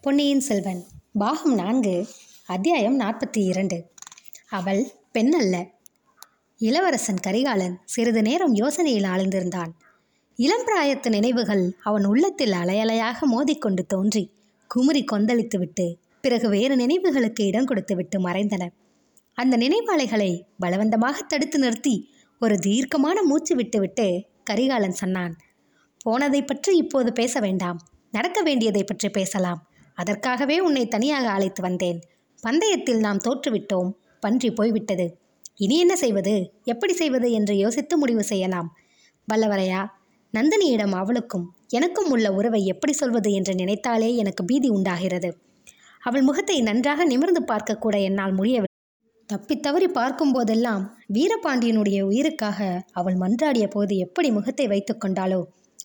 பொன்னியின் செல்வன் பாகம் நான்கு அத்தியாயம் நாற்பத்தி இரண்டு. அவள் பெண் அல்ல. இளவரசன் கரிகாலன் சிறிது நேரம் யோசனையில் ஆழ்ந்திருந்தான். இளம் பிராயத்து நினைவுகள் அவன் உள்ளத்தில் அலையலையாக மோதிக்கொண்டு தோன்றி குமுறி கொந்தளித்துவிட்டு பிறகு வேறு நினைவுகளுக்கு இடம் கொடுத்துவிட்டு மறைந்தன. அந்த நினைவாலைகளை பலவந்தமாக தடுத்து நிறுத்தி ஒரு தீர்க்கமான மூச்சு விட்டுவிட்டு கரிகாலன் சொன்னான் போனதை பற்றி இப்போது பேச வேண்டாம். நடக்க வேண்டியதை பற்றி பேசலாம். அதற்காகவே உன்னை தனியாக அழைத்து வந்தேன். பந்தயத்தில் நாம் தோற்றுவிட்டோம். பன்றி போய்விட்டது. இனி என்ன செய்வது? எப்படி செய்வது என்று யோசித்து முடிவு செய்யலாம். வல்லவரையா நந்தினியிடம் அவளுக்கும் எனக்கும் உள்ள உறவை எப்படி சொல்வது என்று நினைத்தாலே எனக்கு பீதி உண்டாகிறது. அவள் முகத்தை நன்றாக நிமிர்ந்து பார்க்கக்கூட என்னால் முடியவில்லை. தப்பித்தவறி பார்க்கும் போதெல்லாம் வீரபாண்டியனுடைய உயிருக்காக அவள் மன்றாடிய போது எப்படி முகத்தை வைத்துக்கொண்டாளோ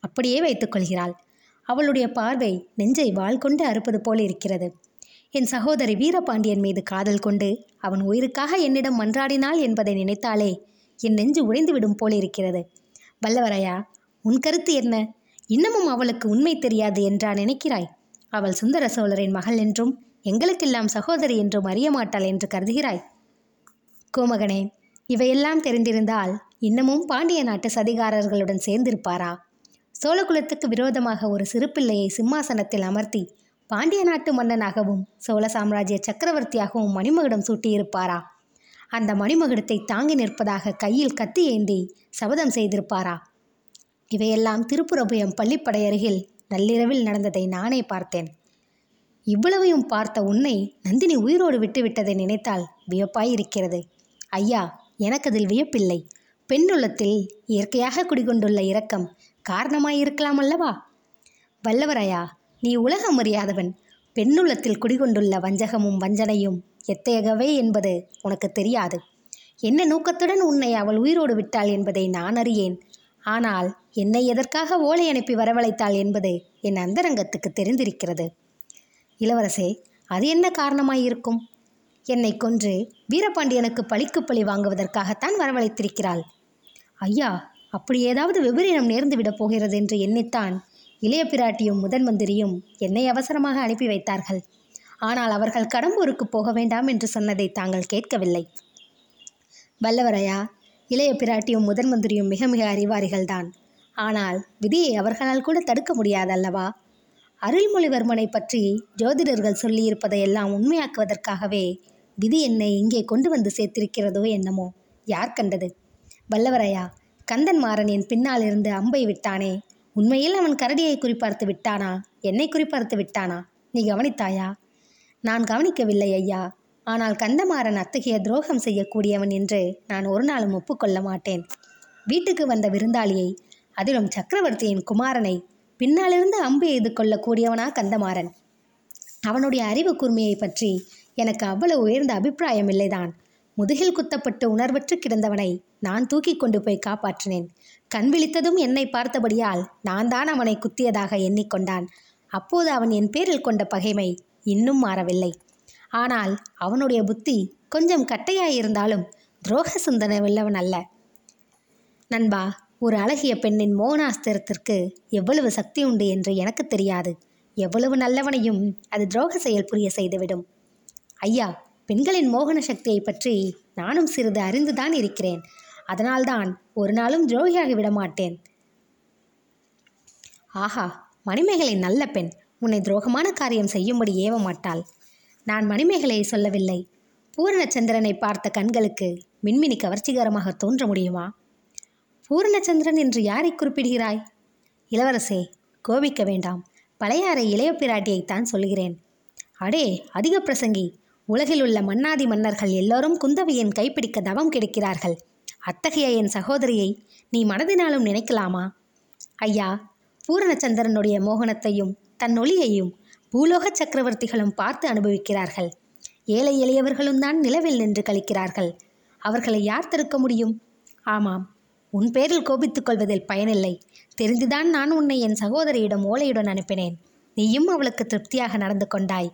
அப்படியே வைத்துக்கொள்கிறாள் அவளுடைய பார்வை நெஞ்சை வாள் கொண்டு அறுப்பது போல இருக்கிறது. என் சகோதரி வீரபாண்டியன் மீது காதல் கொண்டு அவன் உயிருக்காக என்னிடம் மன்றாடினாள் என்பதை நினைத்தாலே என் நெஞ்சு உடைந்துவிடும் போல இருக்கிறது. வல்லவரையா உன் கருத்து என்ன? இன்னமும் அவளுக்கு உண்மை தெரியாது என்றா நினைக்கிறாய்? அவள் சுந்தர சோழரின் மகள் என்றும் எங்களுக்கெல்லாம் சகோதரி என்றும் அறிய மாட்டாள் என்று கருதுகிறாய்? கோமகனே இவையெல்லாம் தெரிந்திருந்தால் இன்னமும் பாண்டிய நாட்டு சதிகாரர்களுடன் சேர்ந்திருப்பாரா? சோழகுலத்துக்கு விரோதமாக ஒரு சிறு பிள்ளையை சிம்மாசனத்தில் அமர்த்தி பாண்டிய நாட்டு மன்னனாகவும் சோழ சாம்ராஜ்ய சக்கரவர்த்தியாகவும் மணிமகுடம் சூட்டியிருப்பாரா? அந்த மணிமகுடத்தை தாங்கி நிற்பதாக கையில் கத்தி ஏந்தி சபதம் செய்திருப்பாரா? இவையெல்லாம் திருப்புரபுயம் பள்ளிப்படை அருகில் நள்ளிரவில் நடந்ததை நானே பார்த்தேன். இவ்வளவையும் பார்த்த உன்னை நந்தினி உயிரோடு விட்டுவிட்டதை நினைத்தால் வியப்பாய் இருக்கிறது ஐயா எனக்கதில் வியப்பில்லை. பெண்ணுள்ளத்தில் இயற்கையாக குடிகொண்டுள்ள இரக்கம் காரணமாயிருக்கலாம் அல்லவா வல்லவரையா நீ உலகம் அறியாதவன் பெண்ணுள்ளத்தில் குடிகொண்டுள்ள வஞ்சகமும் வஞ்சனையும் எத்தையகவே என்பது உனக்கு தெரியாது. என்ன நோக்கத்துடன் உன்னை அவள் உயிரோடு விட்டாள் என்பதை நான் அறியேன். ஆனால் என்னை எதற்காக ஓலை அனுப்பி வரவழைத்தாள் என்பது என் அந்தரங்கத்துக்கு தெரிந்திருக்கிறது. இளவரசே அது என்ன காரணமாயிருக்கும் என்னை கொன்று வீரபாண்டியனுக்கு பழிக்கு பழி வாங்குவதற்காகத்தான் வரவழைத்திருக்கிறாள். ஐயா அப்படி ஏதாவது விபரீதம் நேர்ந்து விடப் போகிறது என்று எண்ணித்தான் இளைய பிராட்டியும் முதன் மந்திரியும் என்னை அவசரமாக அனுப்பி வைத்தார்கள். ஆனால் அவர்கள் கடம்பூருக்கு போக வேண்டாம் என்று சொன்னதை தாங்கள் கேட்கவில்லை. வல்லவரையா இளைய பிராட்டியும் முதன் மந்திரியும் மிக மிக அறிவாரிகள்தான் ஆனால் விதியை அவர்களால் கூட தடுக்க முடியாதல்லவா? அருள்மொழிவர்மனை பற்றி ஜோதிடர்கள் சொல்லியிருப்பதையெல்லாம் உண்மையாக்குவதற்காகவே விதி என்னை இங்கே கொண்டு வந்து சேர்த்திருக்கிறதோ என்னமோ? யார் கண்டது? வல்லவரையா கந்தன் மாறன் என் பின்னால் இருந்து அம்பை விட்டானே. உண்மையில் அவன் கரடியை குறிப்பார்த்து விட்டானா? என்னை குறிப்பார்த்து விட்டானா? நீ கவனித்தாயா? நான் கவனிக்கவில்லை ஐயா. ஆனால் கந்தமாறன் அத்தகைய துரோகம் செய்யக்கூடியவன் என்று நான் ஒரு நாளும் ஒப்புக்கொள்ள மாட்டேன். வீட்டுக்கு வந்த விருந்தாளியை அதிலும் சக்கரவர்த்தியின் குமாரனை பின்னாலிருந்து அம்பு எய்து கொள்ளக்கூடியவனா கந்தமாறன். அவனுடைய அறிவு கூர்மையை பற்றி எனக்கு அவ்வளவு உயர்ந்த அபிப்பிராயம் இல்லைதான். முதுகில் குத்தப்பட்டு உணர்வற்று கிடந்தவனை நான் தூக்கி கொண்டு போய் காப்பாற்றினேன். கண் விழித்ததும் என்னை பார்த்தபடியால் நான் தான் அவனை குத்தியதாக எண்ணிக்கொண்டான் அப்போது அவன் என் பேரில் கொண்ட பகைமை இன்னும் மாறவில்லை. ஆனால் அவனுடைய புத்தி கொஞ்சம் கட்டையாயிருந்தாலும் துரோக சிந்தனை உள்ளவன் அல்ல. நண்பா ஒரு அழகிய பெண்ணின் மோகனாஸ்திரத்திற்கு எவ்வளவு சக்தி உண்டு என்று எனக்கு தெரியாது. எவ்வளவு நல்லவனையும் அது துரோக செயல் புரிய செய்துவிடும். ஐயா பெண்களின் மோகன சக்தியை பற்றி நானும் சிறிது அறிந்துதான் இருக்கிறேன். அதனால்தான் ஒரு நாளும் துரோகியாகி விடமாட்டேன். ஆஹா மணிமேகலை நல்ல பெண். உன்னை துரோகமான காரியம் செய்யும்படி ஏவ மாட்டாள் நான் மணிமேகலையை சொல்லவில்லை. பூரணச்சந்திரனை பார்த்த கண்களுக்கு மின்மினி கவர்ச்சிகரமாக தோன்ற முடியுமா? பூரணச்சந்திரன் என்று யாரை குறிப்பிடுகிறாய்? இளவரசே கோபிக்க வேண்டாம். பழையாறை இளைய பிராட்டியைத்தான் சொல்கிறேன். அடே அதிக பிரசங்கி. உலகில் உள்ள மன்னாதி மன்னர்கள் எல்லோரும் குந்தவையின் கைப்பிடிக்க தவம் கிடைக்கிறார்கள். அத்தகைய என் சகோதரியை நீ மனதினாலும் நினைக்கலாமா? ஐயா பூரணச்சந்திரனுடைய மோகனத்தையும் தன் ஒளியையும் பூலோக சக்கரவர்த்திகளும் பார்த்து அனுபவிக்கிறார்கள். ஏழை எளியவர்களும் தான் நிலவில் நின்று கழிக்கிறார்கள் அவர்களை யார் தடுக்க முடியும்? ஆமாம் உன் பேரில் கோபித்துக் கொள்வதில் பயனில்லை. தெரிந்துதான் நான் உன்னை என் சகோதரியிடம் ஓலையுடன் அனுப்பினேன். நீயும் அவளுக்கு திருப்தியாக நடந்து கொண்டாய்.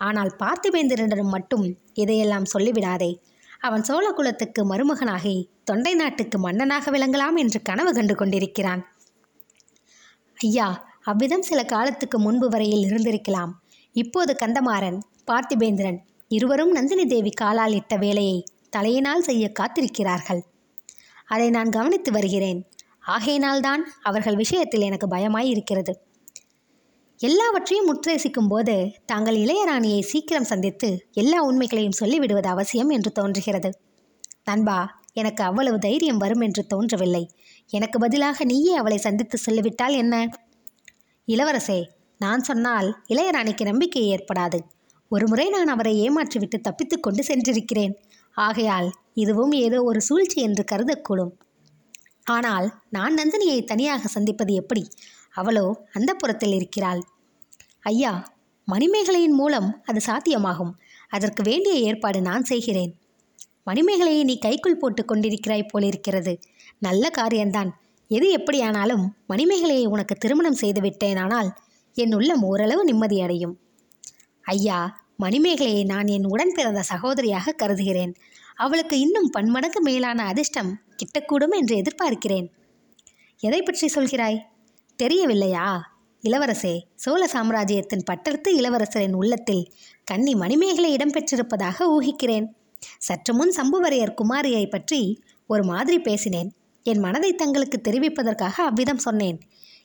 ஆனால் பார்த்திபேந்திரனிடம் மட்டும் இதையெல்லாம் சொல்லிவிடாதே. அவன் சோழ குலத்துக்கு மருமகனாகி தொண்டை நாட்டுக்கு மன்னனாக விளங்கலாம் என்று கனவு கண்டு கொண்டிருக்கிறான். ஐயா அவ்விதம் சில காலத்துக்கு முன்பு வரையில் இருந்திருக்கலாம். இப்போது கந்தமாறன் பார்த்திபேந்திரன் இருவரும் நந்தினி தேவி காலால் இட்ட வேலையை தலையினால் செய்ய காத்திருக்கிறார்கள். அதை நான் கவனித்து வருகிறேன். ஆகையினால்தான் அவர்கள் விஷயத்தில் எனக்கு பயமாய் இருக்கிறது எல்லாவற்றையும் முற்றேசிக்கும் போது தாங்கள் இளையராணியை சீக்கிரம் சந்தித்து எல்லா உண்மைகளையும் சொல்லிவிடுவது அவசியம் என்று தோன்றுகிறது. நண்பா எனக்கு அவ்வளவு தைரியம் வரும் என்று தோன்றவில்லை. எனக்கு பதிலாக நீயே அவளை சந்தித்து சொல்லிவிட்டால் என்ன? இளவரசே நான் சொன்னால் இளையராணிக்கு நம்பிக்கை ஏற்படாது. ஒருமுறை நான் அவரை ஏமாற்றிவிட்டு தப்பித்து கொண்டு சென்றிருக்கிறேன். ஆகையால் இதுவும் ஏதோ ஒரு சூழ்ச்சி என்று கருதக்கூடும். ஆனால் நான் நந்தினியை தனியாக சந்திப்பது எப்படி? அவளோ அந்த புறத்தில் இருக்கிறாள். ஐயா மணிமேகலையின் மூலம் அது சாத்தியமாகும். அதற்கு வேண்டிய ஏற்பாடு நான் செய்கிறேன். மணிமேகலையை நீ கைக்குள் போட்டு கொண்டிருக்கிறாய் போலிருக்கிறது. நல்ல காரியம்தான். எது எப்படியானாலும் மணிமேகலையை உனக்கு திருமணம் செய்து விட்டேனானால் என் உள்ளம் ஓரளவு நிம்மதியடையும். ஐயா மணிமேகலையை நான் என் உடன் பிறந்த சகோதரியாக கருதுகிறேன். அவளுக்கு இன்னும் பன்மடங்கு மேலான அதிர்ஷ்டம் கிட்டக்கூடும் என்று எதிர்பார்க்கிறேன். எதை பற்றி சொல்கிறாய்? தெரியவில்லையா? இளவரசே சோழ சாம்ராஜ்யத்தின் பட்டத்து இளவரசரின் உள்ளத்தில் கன்னி மணிமேகலை இடம்பெற்றிருப்பதாக ஊகிக்கிறேன். சற்று முன் சம்புவரையர் குமாரியை பற்றி ஒரு மாதிரி பேசினேன். என் மனதை தங்களுக்கு தெரிவிப்பதற்காக அவ்விதம் சொன்னேன்.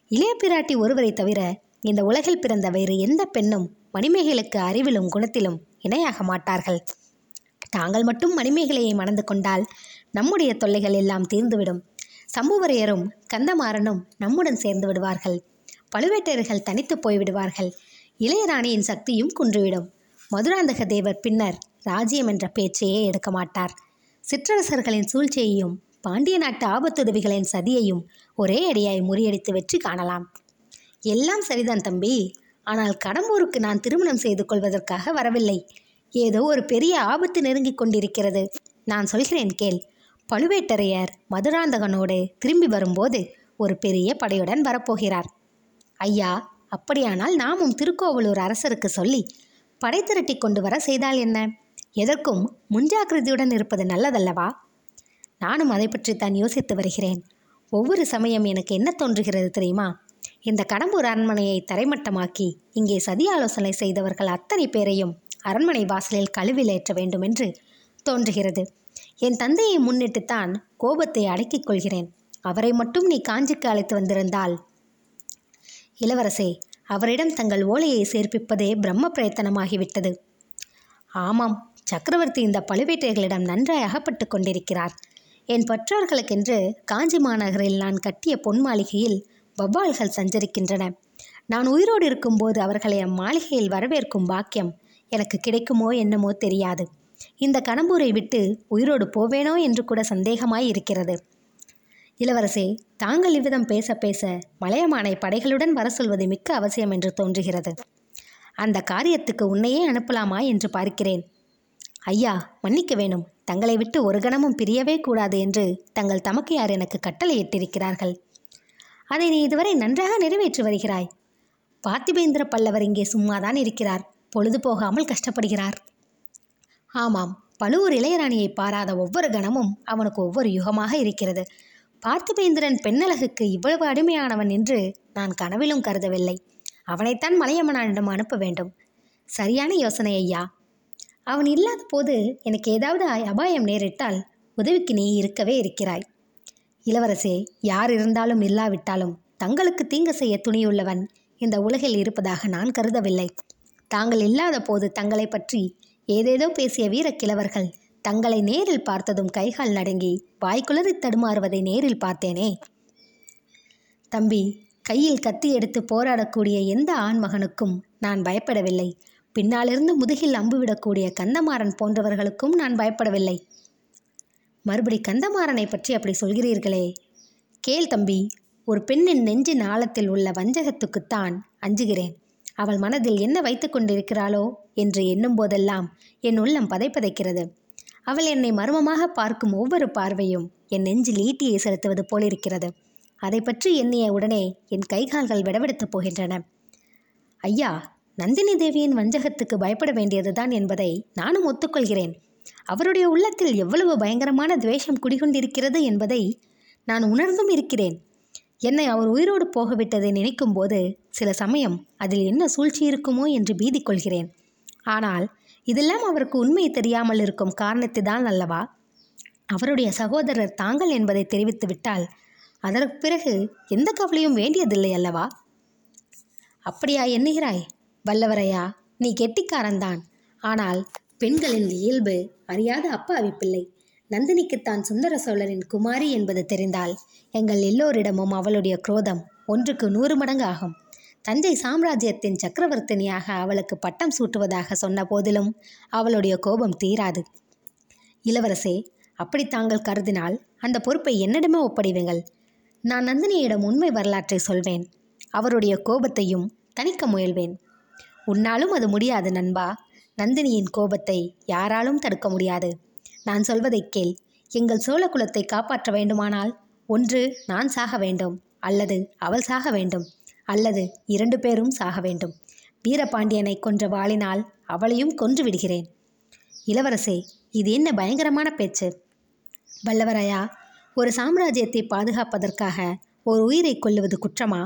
இளைய பிராட்டி ஒருவரை தவிர இந்த உலகில் பிறந்த வேறு எந்த பெண்ணும் மணிமேகலுக்கு அறிவிலும் குணத்திலும் இணையாக மாட்டார்கள். தாங்கள் மட்டும் மணிமேகலையை மணந்து கொண்டால் நம்முடைய தொல்லைகள் எல்லாம் தீர்ந்துவிடும். சம்புவரையரும் கந்தமாறனும் நம்முடன் சேர்ந்து விடுவார்கள். பழுவேட்டையர்கள் தனித்து போய்விடுவார்கள். இளையராணியின் சக்தியும் குன்றுவிடும். மதுராந்தக தேவர் பின்னர் ராஜ்யம் என்ற பேச்சையே எடுக்க மாட்டார். சிற்றரசர்களின் சூழ்ச்சியையும் பாண்டிய நாட்டு ஆபத்துதவிகளின் சதியையும் ஒரே அடியாய் முறியடித்து வெற்றி காணலாம். எல்லாம் சரிதான் தம்பி. ஆனால் கடம்பூருக்கு நான் திருமணம் செய்து கொள்வதற்காக வரவில்லை. ஏதோ ஒரு பெரிய ஆபத்து நெருங்கிக் கொண்டிருக்கிறது. நான் சொல்கிறேன் கேள். பழுவேட்டரையர் மதுராந்தகனோடு திரும்பி வரும்போது ஒரு பெரிய படையுடன் வரப்போகிறார். ஐயா அப்படியானால் நாமும் திருக்கோவலூர் அரசருக்கு சொல்லி படை திரட்டி கொண்டு வர செய்தால் என்ன? எதற்கும் முன்ஜாக்கிரதையுடன் இருப்பது நல்லதல்லவா? நானும் அதை பற்றித்தான் யோசித்து வருகிறேன். ஒவ்வொரு சமயம் எனக்கு என்ன தோன்றுகிறது தெரியுமா? இந்த கடம்பூர் அரண்மனையை தரைமட்டமாக்கி இங்கே சதி ஆலோசனை செய்தவர்கள் அத்தனை பேரையும் அரண்மனை வாசலில் கழுவிலேற்ற வேண்டும் என்று தோன்றுகிறது. என் தந்தையை முன்னிட்டுத்தான் கோபத்தை அடக்கிக் கொள்கிறேன். அவரை மட்டும் நீ காஞ்சிக்கு அழைத்து வந்திருந்தால் இளவரசே அவரிடம் தங்கள் ஓலையை சேர்ப்பிப்பதே பிரம்ம பிரயத்தனமாகிவிட்டது. ஆமாம் சக்கரவர்த்தி இந்த பழுவேட்டையர்களிடம் நன்றாய் அகப்பட்டு கொண்டிருக்கிறார். என் பெற்றோர்களுக்கென்று காஞ்சி மாநகரில் நான் கட்டிய பொன் மாளிகையில் வவ்வால்கள் சஞ்சரிக்கின்றன. நான் உயிரோடு இருக்கும்போது அவர்களை அம்மாளிகையில் வரவேற்கும் பாக்கியம் எனக்கு கிடைக்குமோ என்னமோ தெரியாது. இந்த கணம்பூரை விட்டு உயிரோடு போவேனோ என்று கூட சந்தேகமாய் இருக்கிறது. இளவரசே தாங்கள் இவ்விதம் பேச பேச மலையமானை படைகளுடன் வர சொல்வது மிக்க அவசியம் என்று தோன்றுகிறது. அந்த காரியத்துக்கு உன்னையே அனுப்பலாமா என்று பார்க்கிறேன். ஐயா மன்னிக்க வேணும். தங்களை விட்டு ஒரு கணமும் பிரியவே கூடாது என்று தங்கள் தமக்கையார் எனக்கு கட்டளையிட்டிருக்கிறார்கள். அதை நீ இதுவரை நன்றாக நிறைவேற்றி வருகிறாய். பார்த்திபேந்திர பல்லவர் இங்கே சும்மாதான் இருக்கிறார். பொழுது போகாமல் கஷ்டப்படுகிறார். ஆமாம் பழுவூர் இளையராணியை பாராத ஒவ்வொரு கணமும் அவனுக்கு ஒவ்வொரு யுகமாக இருக்கிறது. பார்த்திபேந்திரன் பெண்ணழகுக்கு இவ்வளவு அடிமையானவன் என்று நான் கனவிலும் கருதவில்லை. அவனைத்தான் மலையம்மனானிடம் அனுப்ப வேண்டும். சரியான யோசனை ஐயா. அவன் இல்லாத போது எனக்கு ஏதாவது அபாயம் நேரிட்டால் உதவிக்கு நீ இருக்கவே இருக்கிறாய். இளவரசே யார் இருந்தாலும் இல்லாவிட்டாலும் தங்களுக்கு தீங்கு செய்ய துணியுள்ளவன் இந்த உலகில் இருப்பதாக நான் கருதவில்லை. தாங்கள் இல்லாத போது தங்களை பற்றி ஏதேதோ பேசிய வீரக்கிழவர்கள் தங்களை நேரில் பார்த்ததும் கைகால் நடுங்கி வாய்க்குளறி தடுமாறுவதை நேரில் பார்த்தேனே. தம்பி கையில் கத்தி எடுத்து போராடக்கூடிய எந்த ஆண்மகனுக்கும் நான் பயப்படவில்லை. பின்னாலிருந்து முதுகில் அம்பு விடக்கூடிய கந்தமாறன் போன்றவர்களுக்கும் நான் பயப்படவில்லை. மறுபடி கந்தமாறனை பற்றி அப்படி சொல்கிறீர்களே. கேள் தம்பி ஒரு பெண்ணின் நெஞ்சின் ஆழத்தில் உள்ள வஞ்சகத்துக்குத்தான் அஞ்சுகிறேன். அவள் மனதில் என்ன வைத்து கொண்டிருக்கிறாளோ என்று எண்ணும் போதெல்லாம் என் உள்ளம் பதைப்பதைக்கிறது அவள் என்னை மர்மமாக பார்க்கும் ஒவ்வொரு பார்வையும் என் நெஞ்சில் ஈட்டியை செலுத்துவது போலிருக்கிறது. அதை பற்றி எண்ணிய உடனே என் கைகால்கள் விடவெடுத்துப் போகின்றன. ஐயா நந்தினி தேவியின் வஞ்சகத்துக்கு பயப்பட வேண்டியதுதான் என்பதை நானும் ஒத்துக்கொள்கிறேன். அவருடைய உள்ளத்தில் எவ்வளவு பயங்கரமான துவேஷம் குடிகொண்டிருக்கிறது என்பதை நான் உணர்ந்தும் இருக்கிறேன். என்னை அவர் உயிரோடு போகவிட்டதை நினைக்கும் போது சில சமயம் அதில் என்ன சூழ்ச்சி இருக்குமோ என்று பீதி கொள்கிறேன். ஆனால் இதெல்லாம் அவருக்கு உண்மை தெரியாமல் இருக்கும் காரணத்தில்தான் அல்லவா? அவருடைய சகோதரர் தாங்கள் என்பதை தெரிவித்து விட்டால் அதற்கு பிறகு எந்த கவலையும் வேண்டியதில்லை அல்லவா? அப்படியா எண்ணுகிறாய்? வல்லவரையா நீ கெட்டிக்காரன்தான். ஆனால் பெண்களின் இயல்பு அறியாத அப்பாவி பிள்ளை நந்தினிக்குத்தான் சுந்தர சோழரின் குமாரி என்பது தெரிந்தால் எங்கள் எல்லோரிடமும் அவளுடைய குரோதம் ஒன்றுக்கு நூறு மடங்கு ஆகும். தஞ்சை சாம்ராஜ்யத்தின் சக்கரவர்த்தினியாக அவளுக்கு பட்டம் சூட்டுவதாக சொன்ன போதிலும் அவளுடைய கோபம் தீராது. இளவரசே அப்படி தாங்கள் கருதினால் அந்த பொறுப்பை என்னிடமே ஒப்படைவுங்கள் நான் நந்தினியிடம் உண்மை வரலாற்றை சொல்வேன். அவருடைய கோபத்தையும் தணிக்க முயல்வேன். உன்னாலும் அது முடியாது நண்பா. நந்தினியின் கோபத்தை யாராலும் தடுக்க முடியாது. நான் சொல்வதைக் கேள். எங்கள் சோழ குலத்தை காப்பாற்ற வேண்டுமானால் ஒன்று நான் சாக வேண்டும் அல்லது அவள் சாக வேண்டும். அல்லது இரண்டு பேரும் சாக வேண்டும். வீரபாண்டியனை கொன்ற வாளினால் அவளையும் கொன்று விடுகிறேன். இளவரசே இது என்ன பயங்கரமான பேச்சு? வல்லவரையா ஒரு சாம்ராஜ்யத்தை பாதுகாப்பதற்காக ஒரு உயிரை கொல்லுவது குற்றமா?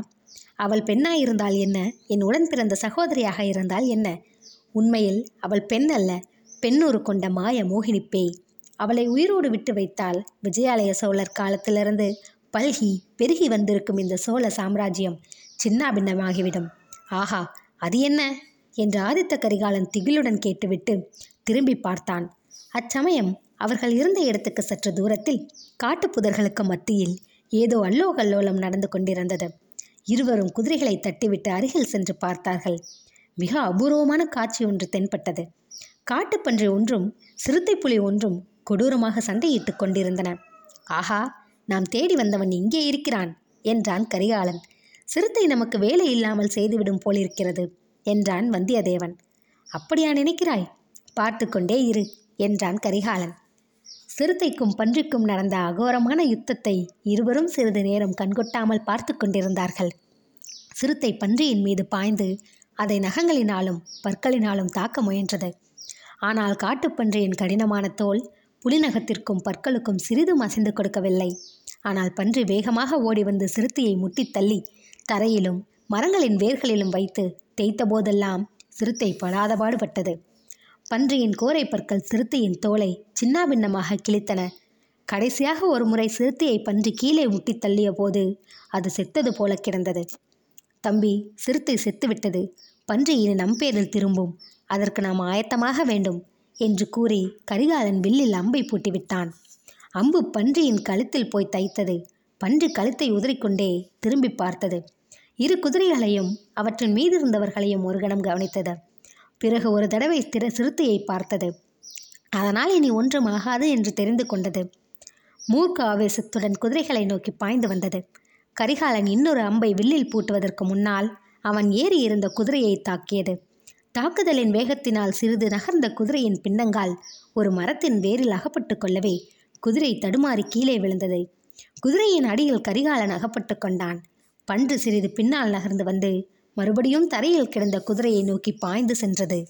அவள் பெண்ணாயிருந்தால் என்ன? என் உடன் பிறந்த சகோதரியாக இருந்தால் என்ன? உண்மையில் அவள் பெண் அல்ல பெண்ணூறு கொண்ட மாய மோகினி பேய். அவளை உயிரோடு விட்டு வைத்தால் விஜயாலய சோழர் காலத்திலிருந்து பல்கி பெருகி வந்திருக்கும் இந்த சோழ சாம்ராஜ்யம் சின்னாபின்னமாகிவிடும். ஆஹா அது என்ன? என்று ஆதித்த கரிகாலன் திகிலுடன் கேட்டுவிட்டு திரும்பி பார்த்தான். அச்சமயம் அவர்கள் இருந்த இடத்துக்கு சற்று தூரத்தில் காட்டுப்புதர்களுக்கு மத்தியில் ஏதோ அல்லோகல்லோலம் நடந்து கொண்டிருந்தது. இருவரும் குதிரைகளை தட்டிவிட்டு அருகில் சென்று பார்த்தார்கள். மிக அபூர்வமான காட்சி ஒன்று தென்பட்டது. காட்டுப்பன்றி ஒன்றும் சிறுத்தை புலி ஒன்றும் கொடூரமாக சண்டையிட்டுக் கொண்டிருந்தன. ஆஹா நாம் தேடி வந்தவன் இங்கே இருக்கிறான் என்றான் கரிகாலன். சிறுத்தை நமக்கு வேலை இல்லாமல் செய்துவிடும் போலிருக்கிறது என்றான் வந்தியத்தேவன். அப்படியா நினைக்கிறாய்? பார்த்து கொண்டே இரு என்றான் கரிகாலன். சிறுத்தைக்கும் பன்றிக்கும் நடந்த அகோரமான யுத்தத்தை இருவரும் சிறிது நேரம் கண்கொட்டாமல் பார்த்து கொண்டிருந்தார்கள். சிறுத்தை பன்றியின் மீது பாய்ந்து அதை நகங்களினாலும் பற்களினாலும் தாக்க முயன்றது. ஆனால் காட்டுப்பன்றியின் கடினமான தோல் புலிநகத்திற்கும் பற்களுக்கும் சிறிதும் அசைந்து கொடுக்கவில்லை. ஆனால் பன்றி வேகமாக ஓடி வந்து சிறுத்தையை முட்டித் தள்ளி தரையிலும் மரங்களின் வேர்களிலும் வைத்து தேய்த்த போதெல்லாம் சிறுத்தை படாதபாடுபட்டது பன்றியின் கோரை பற்கள் சிறுத்தையின் தோலை சின்னாபின்னமாக கிழித்தன. கடைசியாக ஒரு முறை சிறுத்தையை பன்றி கீழே முட்டி தள்ளிய போது அது செத்தது போல கிடந்தது. தம்பி சிறுத்தை செத்துவிட்டது. பன்றி இனி நம்பேரில் திரும்பும். அதற்கு நாம் ஆயத்தமாக வேண்டும் என்று கூறி கரிகாலன் வில்லில் அம்பை பூட்டிவிட்டான். அம்பு பன்றியின் கழுத்தில் போய் தைத்தது. பன்றி கழுத்தை உதறிக்கொண்டே திரும்பி பார்த்தது. இரு குதிரைகளையும் அவற்றின் மீதிருந்தவர்களையும் ஒரு கணம் கவனித்தது. பிறகு ஒரு தடவை திற சிறுத்தையை பார்த்தது. அதனால் இனி ஒன்றும் ஆகாது என்று தெரிந்து கொண்டது. மூர்க்க ஆவேசத்துடன் குதிரைகளை நோக்கி பாய்ந்து வந்தது. கரிகாலன் இன்னொரு அம்பை வில்லில் பூட்டுவதற்கு முன்னால் அவன் ஏறி இருந்த குதிரையை தாக்கியது. தாக்குதலின் வேகத்தினால் சிறிது நகர்ந்த குதிரையின் பின்னங்கால் ஒரு மரத்தின் வேரில் அகப்பட்டு கொள்ளவே குதிரை தடுமாறி கீழே விழுந்தது. குதிரையின் அடியில் கரிகாலன் அகப்பட்டு கொண்டான். பன்று சிறிது பின்னால் நகர்ந்து வந்து மறுபடியும் தரையில் கிடந்த குதிரையை நோக்கி பாய்ந்து சென்றது.